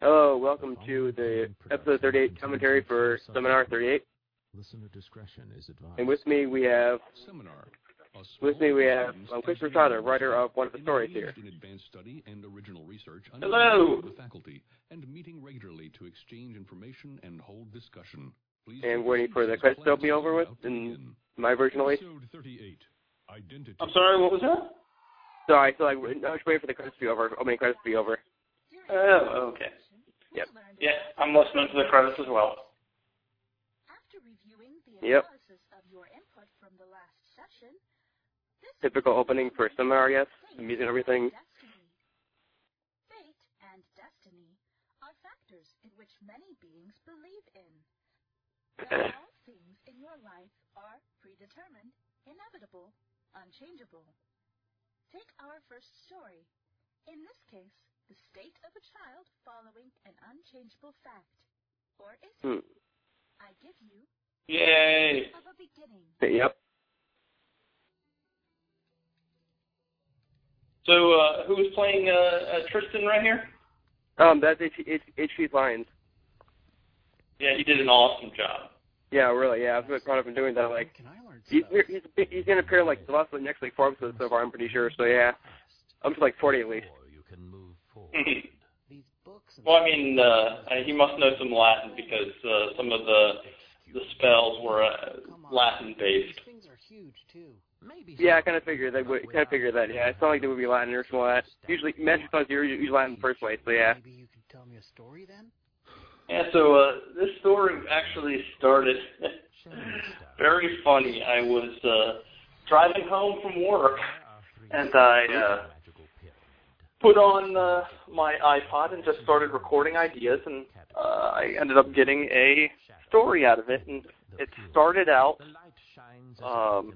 Hello, welcome to the episode 38 commentary for Seminar 38. Listener discretion is advised. And with me we have Seminar. with me we have um, Christopher Trotter, writer of one of the stories here. In advanced study and original research Hello. the faculty and meeting regularly to exchange information and hold discussion. Please And waiting for the credits to be over with, in my version at least. Episode 38. Identity. I'm sorry, what was that? Sorry, so like, I was waiting for the credits to be over, opening credits to be over. Oh, okay. Yep. Yeah, I'm listening to the credits as well. After reviewing the Yep. analysis of your input from the last session, this Typical opening for a seminar, I guess. The music and everything. Fate and destiny are factors in which many beings believe in. That all things in your life are predetermined, inevitable, unchangeable. Take our first story. In this case, the state of a child following an unchangeable fact. Or is it? Hmm. I give you Yay. of a beginning. Yep. So, uh, who was playing uh, uh, Tristan right here? Um, that's H. H. H. P. Lyons. Yeah, he did an awesome job. Yeah, really. Yeah, I've been caught up in doing that. Like, Can I learn he's stuff he's he's gonna appear in, like the last like, next like four episodes so far. I'm pretty sure. So yeah, I'm to like 40 at least. Or you can move forward. These books well, I mean, uh, he must know some Latin because uh, some of the the spells were uh, Latin based. Things are huge too. Kind Yeah, I kind of figured that. would Kind of figured that. Yeah, it's not like they would be Latin or something like that. Usually, magic songs are usually Latin in the first place. So yeah. Maybe you could tell me a story then. Yeah, so uh, this story actually started very funny. I was uh, driving home from work, and I uh, put on uh, my iPod and just started recording ideas, and uh, I ended up getting a story out of it. And it started out. Um,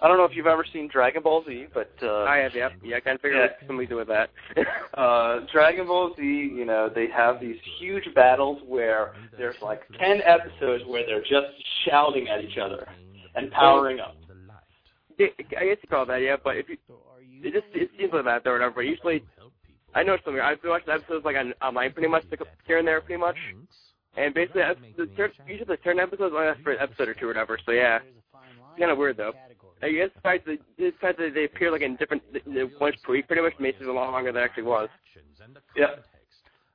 I don't know if you've ever seen Dragon Ball Z, but uh, I have. Yep. Yeah, I kind of figured Yeah. yeah. something to do with that. uh, Dragon Ball Z, you know, they have these huge battles where there's like 10 episodes where they're just shouting at each other and powering up. Yeah, I guess you call that. Yeah, but if you, So are you? it just it seems like that or whatever. But usually, I know something. I've been watching episodes like on online pretty much, like, here and there pretty much. And basically, ep- the turn, usually the turn episodes only last for an episode or two or whatever. So yeah, There's a fine line kinda weird, though. I guess the fact that the fact that they appear like in different once per week pretty much makes it a lot longer than it actually was. Yeah.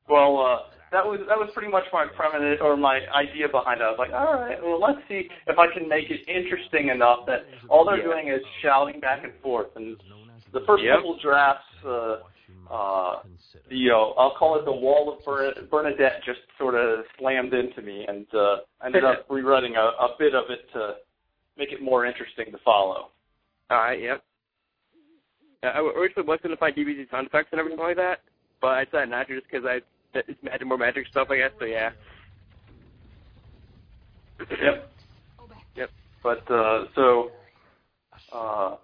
Well, uh, that was that was pretty much my premise or my idea behind it. I was like, all right, well, let's see if I can make it interesting enough that all they're Yeah. doing is shouting back and forth. And the first Yep. couple drafts, uh, uh, the uh, I'll call it the wall of Bern- Bernadette, just sort of slammed into me, and uh, ended up rewriting a, a bit of it to make it more interesting to follow. All right. Yep. Uh, I originally was going to find DBZ sound effects and everything like that, but I decided not to just because I magic, more magic stuff, I guess. So yeah. Yep. Yep. But uh, so uh,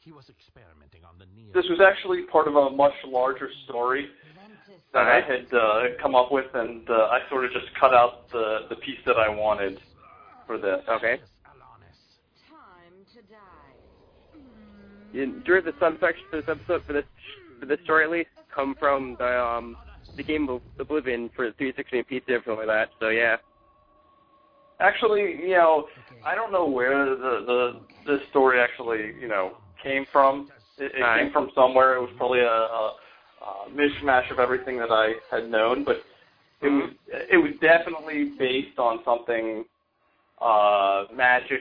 he was experimenting on the near this was actually part of a much larger story that I had uh, come up with, and uh, I sort of just cut out the the piece that I wanted for this. Okay. Time to die. And During the sound effects for this episode for this for this story at least come from the um the game of Oblivion for the 360 and PC and everything like that. So yeah. Actually, you know, I don't know where the the this story actually you know came from. It, it came from somewhere. It was probably a, a, a mishmash of everything that I had known, but it was it was definitely based on something uh, magic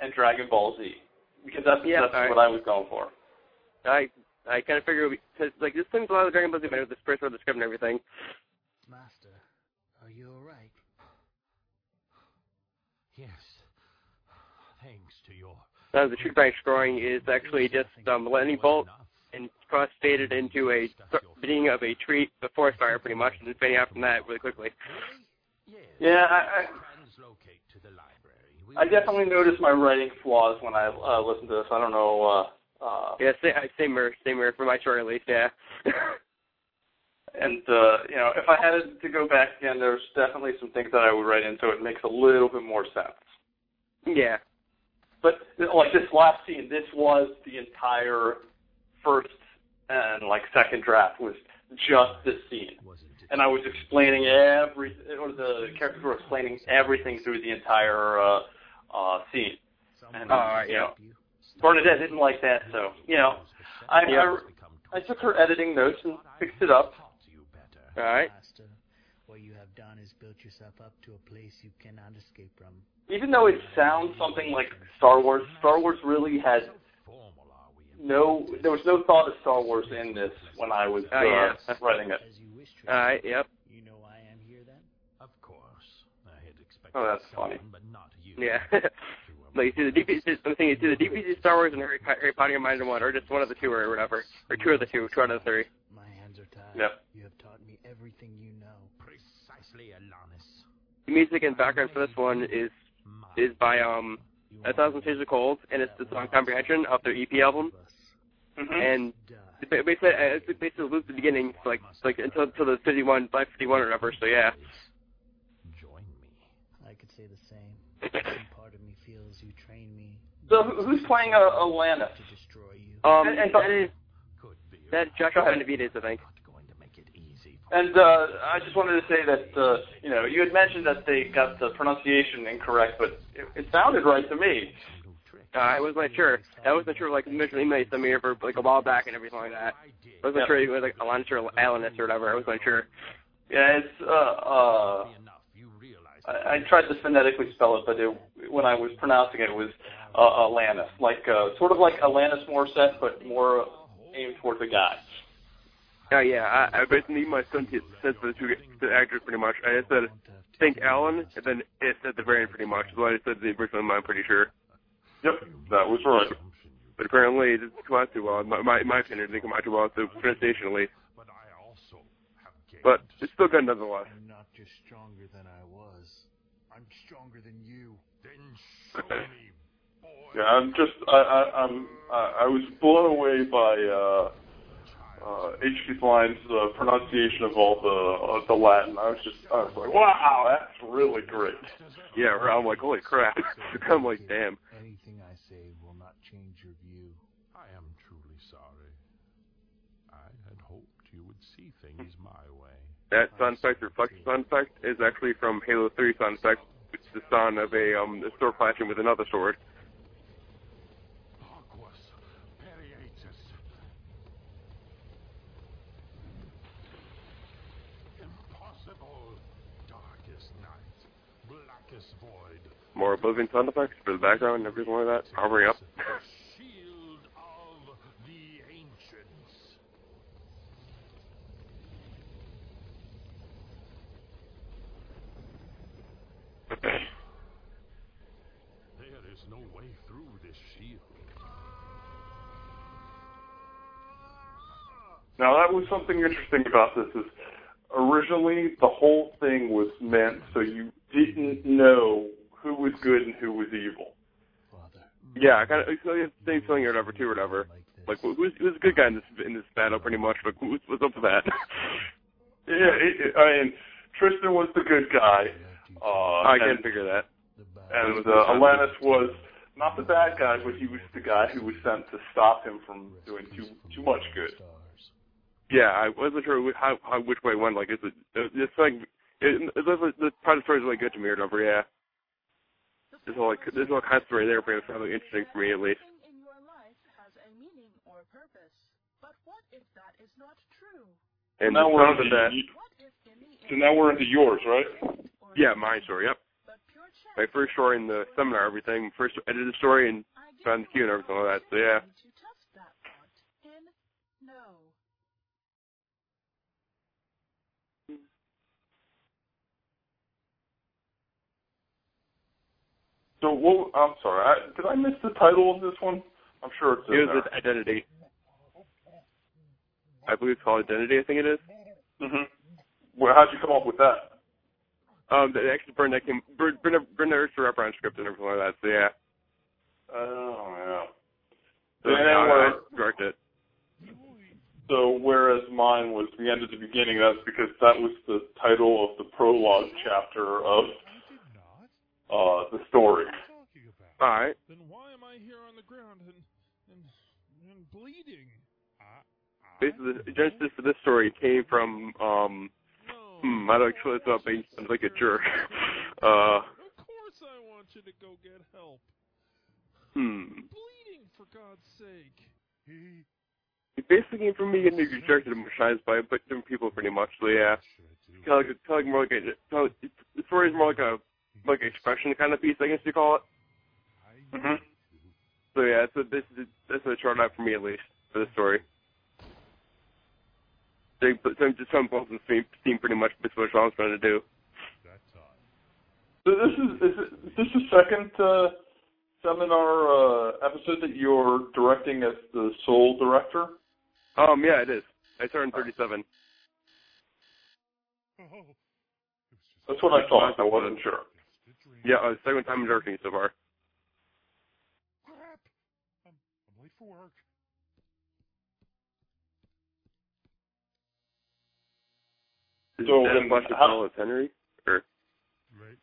and Dragon Ball Z because that's Yeah, that's alright. what I was going for. I I kind of figure because like this thing's a lot of Dragon Ball Z but with the first one, the script and everything. Master, are you all right? Yes. Thanks to your Uh, the shoot bank scoring is actually just um, lightning bolt and cross faded into a th- beginning of a tree, the forest fire pretty much, and then fading out from that really quickly. Yes. Yeah, I, Translocate to the library. I, I definitely noticed my writing flaws when I uh, listened to this. I don't know. Uh, uh, Yeah, same, same mirror, same mirror for my story at least. Yeah. And uh, you know, if I had to go back again, there's definitely some things that I would write in so it makes a little bit more sense. yeah. But like this last scene, this was the entire first and like second draft was just this scene, and I was explaining every, or the characters were explaining everything through the entire uh, uh, scene. And, all right, you yeah. know, Bernadette didn't like that, so you know, I, Yeah. I I took her editing notes and fixed it up. All right. What you have done is built yourself up to a place you cannot escape from. Even though it sounds something like Star Wars, Star Wars really had no. There was no thought of Star Wars in this when I was Oh, uh, yeah. writing it. As you wish, All right. Yep. You know I am here then? Of course. I had expected Oh, that's funny. but not you. Yeah. to, like you see the DBZ. I'm saying you see the DBZ Star Wars and Harry, Po- Harry Potter combined in one, or just one of the two, or whatever, or two of the two, two out of the three. My hands are tied. Yep. You have taught me everything you know. Precisely, Alanis. The music and background for this one is is by um A Thousand Shades of Cold, and it's the song Comprehension of their EP album. hmm And Die. it basically, uh, it basically loops the beginning, like like until until the 51, 51 or whatever. So yeah. Join me. I could say the same. Some part of me feels you train me So who's playing uh, Alanis? to destroy you. Um, And- and- that is Could be. that Josh Go. Benavides, I think. going to make it easy And uh, I just wanted to say that uh, you know you had mentioned that they got the pronunciation incorrect, but it, it sounded right to me. Uh, I wasn't sure. I wasn't sure like the initial email you sent me over like a while back and everything like that. I wasn't Yep. sure it was like Alanis or Alanis or whatever. I wasn't sure. Yeah, it's uh, uh, Be enough. You realize I, I tried to phonetically spell it, but it, when I was pronouncing it, it was uh, Alanis, like uh, sort of like Alanis Morissette, but more aimed towards a guy. Oh yeah, I, I basically my son says the two the actors pretty much. I just said think Alan, and then it at the very end pretty much. Is what I said the original. I'm pretty sure. Yep, that was right. But apparently it didn't come out too well. In my my, my opinion, it didn't come out too well. The pronunciation at least. But I also But it's still good nonetheless. I'm not just stronger than I was. I'm stronger than you. Then show me, boy. Yeah, I'm just I, I I'm I, I was blown away by uh uh H.P. Line's uh, pronunciation of all the uh, the Latin. I was just I was like, wow, that's really great. Yeah, I'm like holy crap. I'm like damn. Anything I say will not change your view. I am truly sorry. I had hoped you would see things my way. That sound or reflective sound effect, is actually from Halo 3 sound effect. The son of a um a sword clashing with another sword. Aquas periatus. Impossible. Darkest night. Blackest void. More Oblivion sound effects for the background and everything like that. Powering up. The shield of the ancients. There is no way through this shield. Now that was something interesting about this is originally the whole thing was meant so you didn't know who was good and who was evil. Father. Yeah, I kind of it's like the same feeling or whatever too, or whatever. Like who- who's who's a good guy in this in this battle, pretty much. but who's what's up with that? Yeah, it, it, I mean Tristan was the good guy. Uh, I and- can't figure that. The And uh, Alanis was not the bad guy, but he was the guy who was sent to stop him from doing too too much good. Yeah, I wasn't sure how, how which way it went. Like it's a, it's like it, it, it, the part of the story is really good to me, or whatever. Yeah, this whole like this whole kind of story there, but it's really interesting for me at least. Everything in your life has a meaning or purpose. But what if that is not true? And now we're into, that. What if in the so now we're into yours, right? Yeah, my story. Yep, but pure chance, my first story in the seminar, everything. First edited the story and found the cue and everything like that. So yeah. opportunity to test that thought in no. So what? I'm sorry. I, did I miss the title of this one? I'm sure it's It was there. identity. I believe it's called identity. I think it is. hmm Well, how'd you come up with that? Um, they actually burned that came burned burned burned the Ursa wraparound script and everything like that. So yeah. Oh yeah. So And then where- directed it. So whereas mine was the end at the beginning, that's because that was the title of the prologue chapter of I did not. uh, the story. What are you talking about? All right. Then why am I here on the ground and and, and bleeding? I, I Basically, the genesis for this story came from um no. I don't actually thought being sounds like a jerk. Uh, Of course I want you to go get help. hmm. Bleeding, for God's sake. He. Basically came from me getting rejected in shines by a bunch of different people, pretty much. So yeah, kind of like, kind of like more like a. Kind of, the story is more like a like an expression kind of piece, I guess you call it. hmm So yeah, so this is that's what it turned out for me at least for the story. So, so just some both of them seem pretty much that's what I was trying to do. So this is is, it, is this the second uh, seminar uh, episode that you're directing as the sole director? Um, yeah, it is. I turned 37. That's what I thought. I wasn't sure. Yeah, uh, second time directing so far. Crap! I'm, I'm late for work. Is So, that and Flash of how- Paul as Henry? Or Late.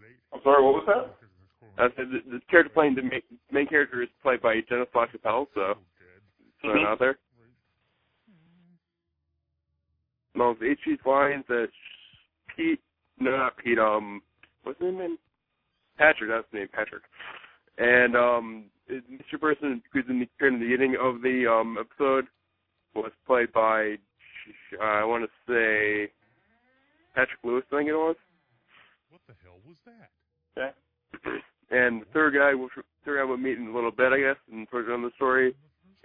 Late. I'm sorry. What was that? I said the, the character playing the main, main character is played by Jenna Flash Appel, so so I'm out there. No, it's H.G. Lines, uh, Pete, no, not Pete, um, what's his name? Patrick, that's his name, Patrick. And, um, Mr. Person, who's in the, in the beginning of the, um, episode, was played by, uh, I want to say, Patrick Lewis, I think it was. What the hell was that? Okay. And the third guy, which third guy we'll meet in a little bit, I guess, and towards the end of the story,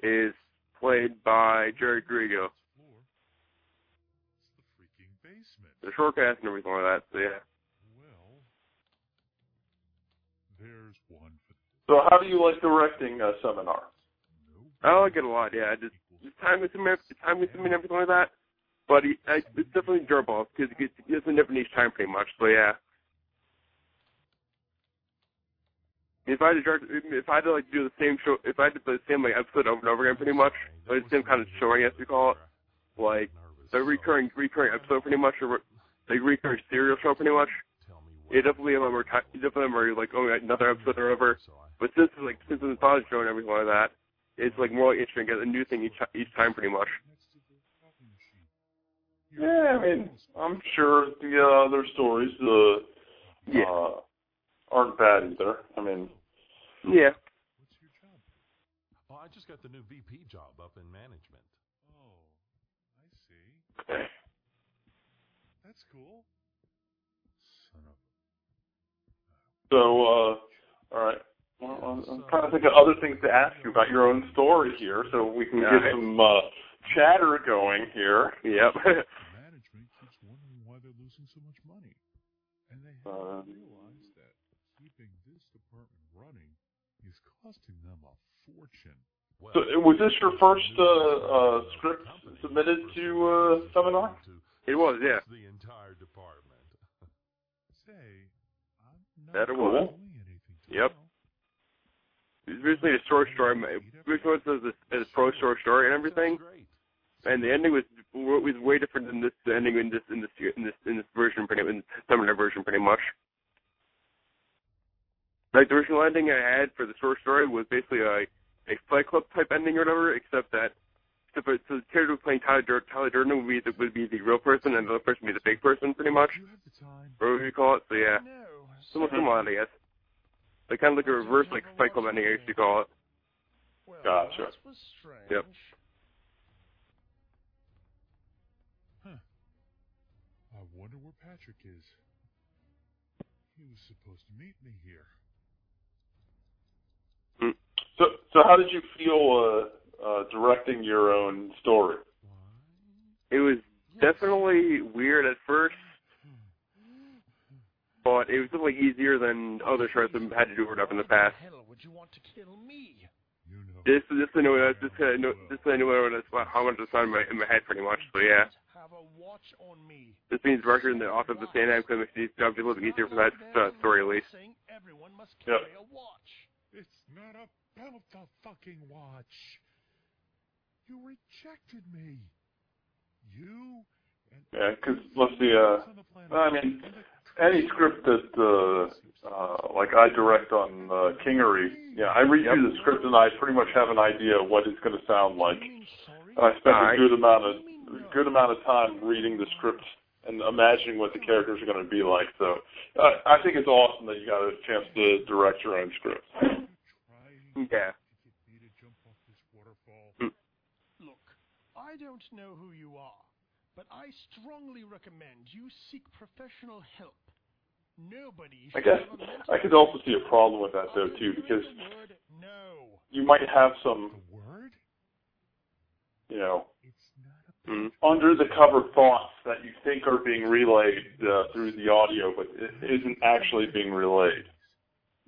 is played by Jerry Grigo. The freaking basement. The short cast and everything like that. So yeah. Well, there's one So how do you like directing a uh, seminar? I like it a lot. Yeah, just it's time consuming, it's time consuming, and everything like that. But he, I, it's definitely enjoyable because gets it's different each time, pretty much. So yeah. If I had to direct, if I had to like do the same show, if I had to do the same like episode over and over again, pretty much, like the same kind of show, I guess we call it, like the recurring recurring episode, pretty much, or like recurring serial show, pretty much. It definitely a more ti- it definitely more like oh another episode or whatever. But since it's like since it's a college show and everything like that, it's like more like interesting, get a new thing each each time, pretty much. Yeah, I mean, I'm sure the uh, other stories uh, Yeah. uh, aren't bad either. I mean, Yeah. What's your job? Oh, I just got the new VP job up in management. Oh, I see. That's cool. Son of so uh, all right. Well, I'm, I'm trying to think of other things to ask you about your own story here, so we can get Alright. some uh, chatter going here. Yep. management keeps wondering why they're losing so much money. And they Uh, haven't realized that keeping this department running is costing them a fortune. Well, So, uh, was this your first uh, uh, script submitted to uh, seminar? It was, yeah. The entire department. Say, I'm not That it was. anything to Yep. It's basically a short story. Which was as a, a pro short story and everything. Great. And the ending was was way different than this the ending in this in this in this in this version pretty in this seminar version pretty much. Like the original ending I had for the short story was basically a a Fight Club type ending or whatever, except that except for, so the character playing Tyler Dur- Tyler Durden would be the, would be the real person and the other person would be the fake person pretty much, Do you have the time? or whatever you call it. So yeah, No. similar similar I guess. Like kind of like a reverse like Fight Club ending I used to call it. Well, Gotcha. That was strange. Yep. I wonder where Patrick is. He was supposed to meet me here. So, so how did you feel uh, uh, directing your own story? It was definitely weird at first, but it was definitely easier than other shows I've had to do or whatever in the past. hell would you want to kill me? You know. This this I know this I know this I know what it's how I wanted to sound in my, in my head pretty much. So yeah, this means director and the author of the same name could make these jobs a little bit easier for that uh, story at least. Everyone must Yep. a watch. It's not about the fucking watch. You rejected me. You and Yeah, because let's see. Uh, on the planet I mean, any script that uh, uh, like I direct on uh, Kingery, yeah, I read through the script and I pretty much have an idea of what it's going to sound like. You mean sorry? And I spend a good amount of a good amount of time reading the script and imagining what the characters are going to be like. So uh, I think it's awesome that you got a chance to direct your own script. Yeah. Look, I don't know who you are, but I strongly recommend you seek professional help. Nobody I guess I could also see a problem with that though too, because you might have some, you know, Mm. under the cover thoughts that you think are being relayed uh, through the audio, but it isn't actually being relayed.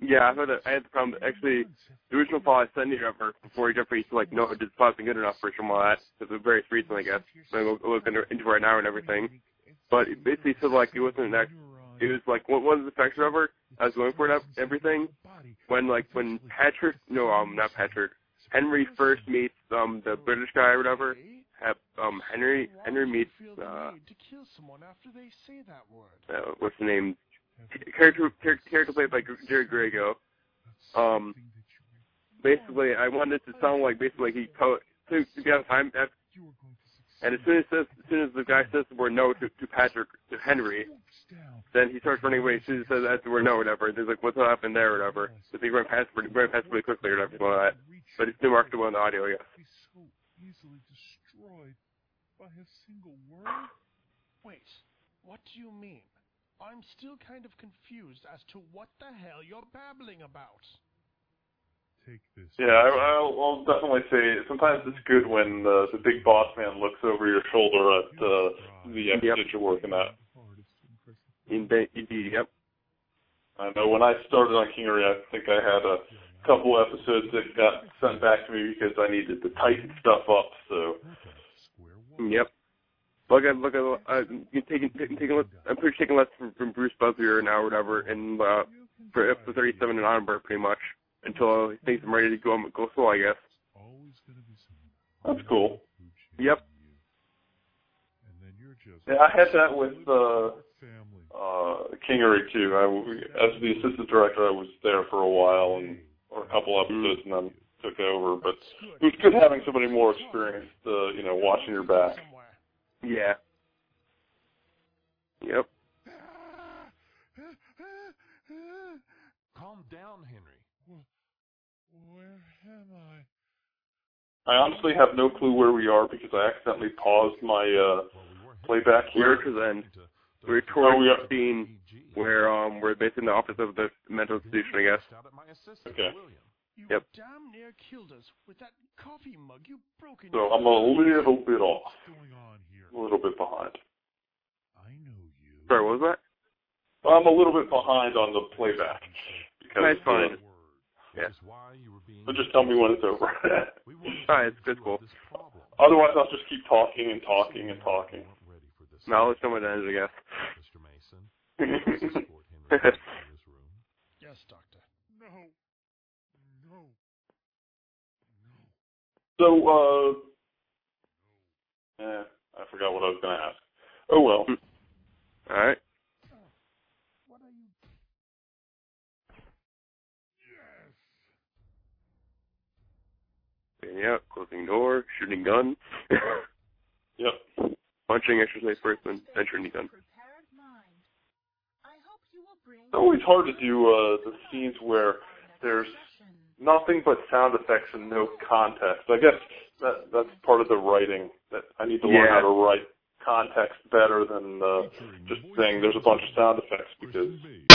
Yeah, I had a, I had the problem. Actually, the original file I sent you over before Jeffrey used to like, no, this file's been good enough for some of that. Because it's very recent, I guess. So I'm looking into it right now and everything. But it basically said like it wasn't an act. It was like what was the facts over? I was going for it everything when like when Patrick, no, um, not Patrick, Henry first meets um the British guy or whatever. Um, Henry Henry meets uh, to kill someone after they say that word. uh what's the name? Character character, played by Jerry Grego. Um, basically, I wanted it to sound like basically he to to, to be on time. At, and as soon as says, as soon as the guy says the word no to, to Patrick to Henry, then he starts running away. As soon as he says that's the word no, or whatever. There's like what's happened there, or whatever. Because he ran past pretty, ran past pretty quickly, or whatever. But it's still marketable in the audio, yeah. So by a single word? Wait, what do you mean? I'm still kind of confused as to what the hell you're babbling about. Take this. Yeah, I, I'll, I'll definitely say sometimes it's good when uh, the big boss man looks over your shoulder at uh, the episode Yep. you're working at. Indeed, indeed, yep. I know when I started on Kingery, I think I had a couple episodes that got sent back to me because I needed to tighten stuff up. So Yep. Look at look at uh, taking taking taking less- I'm pretty taking lessons from, from Bruce Buzzier now or whatever, and uh, for episode 37 and onward, pretty much until he thinks I'm ready to go go slow, I guess. that's cool. Yep. Yeah, I had that with uh, uh, Kingery too. I, as the assistant director, I was there for a while and or a couple episodes, and then took over. But it was good having somebody more experienced, uh, you know, watching your back. Yeah. Yep. Calm down, Henry. Where am I? I honestly have no clue where we are because I accidentally paused my uh, playback here. to then. We're Oh, towards we the are- scene where um we're based in the office of the mental institution, I guess. Okay. You Yep. damn near killed us with that coffee mug you broke in So I'm a little bit off, a little bit behind. Sorry, what was that? I'm a little bit behind on the playback because That's fine. Yeah. so just tell me when it's over. Alright, it's good, cool. Otherwise, I'll just keep talking and talking and talking. Now let's know when it ends, I guess. Yes, Doctor. No. No. So, uh, eh, I forgot what I was going to ask. Oh well. All right. Standing out, closing door, shooting gun. yep. Punching exercise person, then shooting gun. It's always hard to do uh, the scenes where there's nothing but sound effects and no context. I guess that that's part of the writing that I need to learn how to write context better than uh, just saying there's a bunch of sound effects because